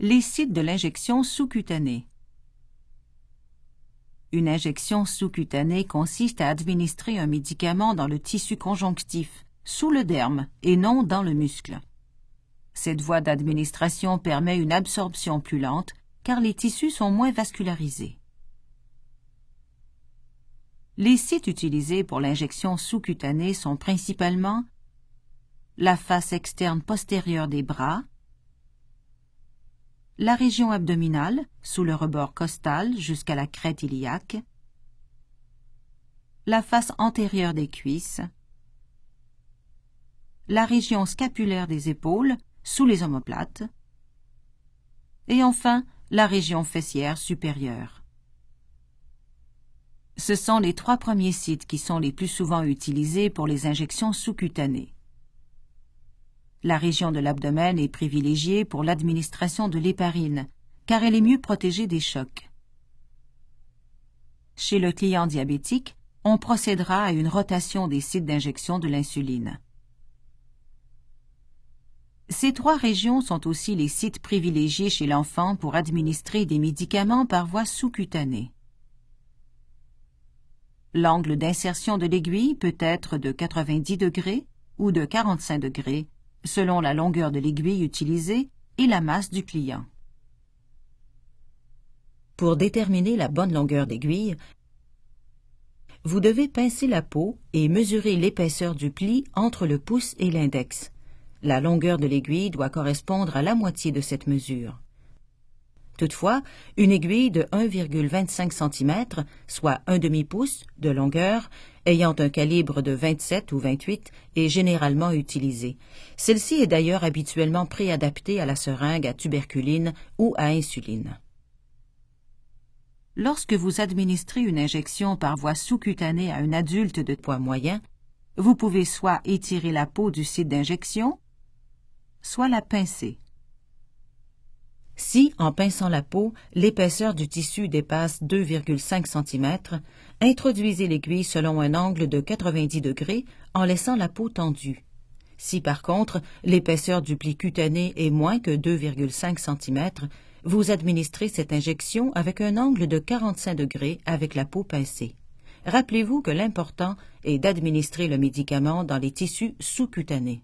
Les sites de l'injection sous-cutanée. Une injection sous-cutanée consiste à administrer un médicament dans le tissu conjonctif, sous le derme et non dans le muscle. Cette voie d'administration permet une absorption plus lente car les tissus sont moins vascularisés. Les sites utilisés pour l'injection sous-cutanée sont principalement la face externe postérieure des bras, la région abdominale, sous le rebord costal jusqu'à la crête iliaque, la face antérieure des cuisses, la région scapulaire des épaules, sous les omoplates, et enfin la région fessière supérieure. Ce sont les trois premiers sites qui sont les plus souvent utilisés pour les injections sous-cutanées. La région de l'abdomen est privilégiée pour l'administration de l'héparine, car elle est mieux protégée des chocs. Chez le client diabétique, on procédera à une rotation des sites d'injection de l'insuline. Ces trois régions sont aussi les sites privilégiés chez l'enfant pour administrer des médicaments par voie sous-cutanée. L'angle d'insertion de l'aiguille peut être de 90 degrés ou de 45 degrés selon la longueur de l'aiguille utilisée et la masse du client. Pour déterminer la bonne longueur d'aiguille, vous devez pincer la peau et mesurer l'épaisseur du pli entre le pouce et l'index. La longueur de l'aiguille doit correspondre à la moitié de cette mesure. Toutefois, une aiguille de 1,25 cm, soit un demi-pouce de longueur, ayant un calibre de 27 ou 28, est généralement utilisée. Celle-ci est d'ailleurs habituellement préadaptée à la seringue à tuberculine ou à insuline. Lorsque vous administrez une injection par voie sous-cutanée à un adulte de poids moyen, vous pouvez soit étirer la peau du site d'injection, soit la pincer. Si, en pinçant la peau, l'épaisseur du tissu dépasse 2,5 cm, introduisez l'aiguille selon un angle de 90 degrés en laissant la peau tendue. Si par contre l'épaisseur du pli cutané est moins que 2,5 cm, vous administrez cette injection avec un angle de 45 degrés avec la peau pincée. Rappelez-vous que l'important est d'administrer le médicament dans les tissus sous-cutanés.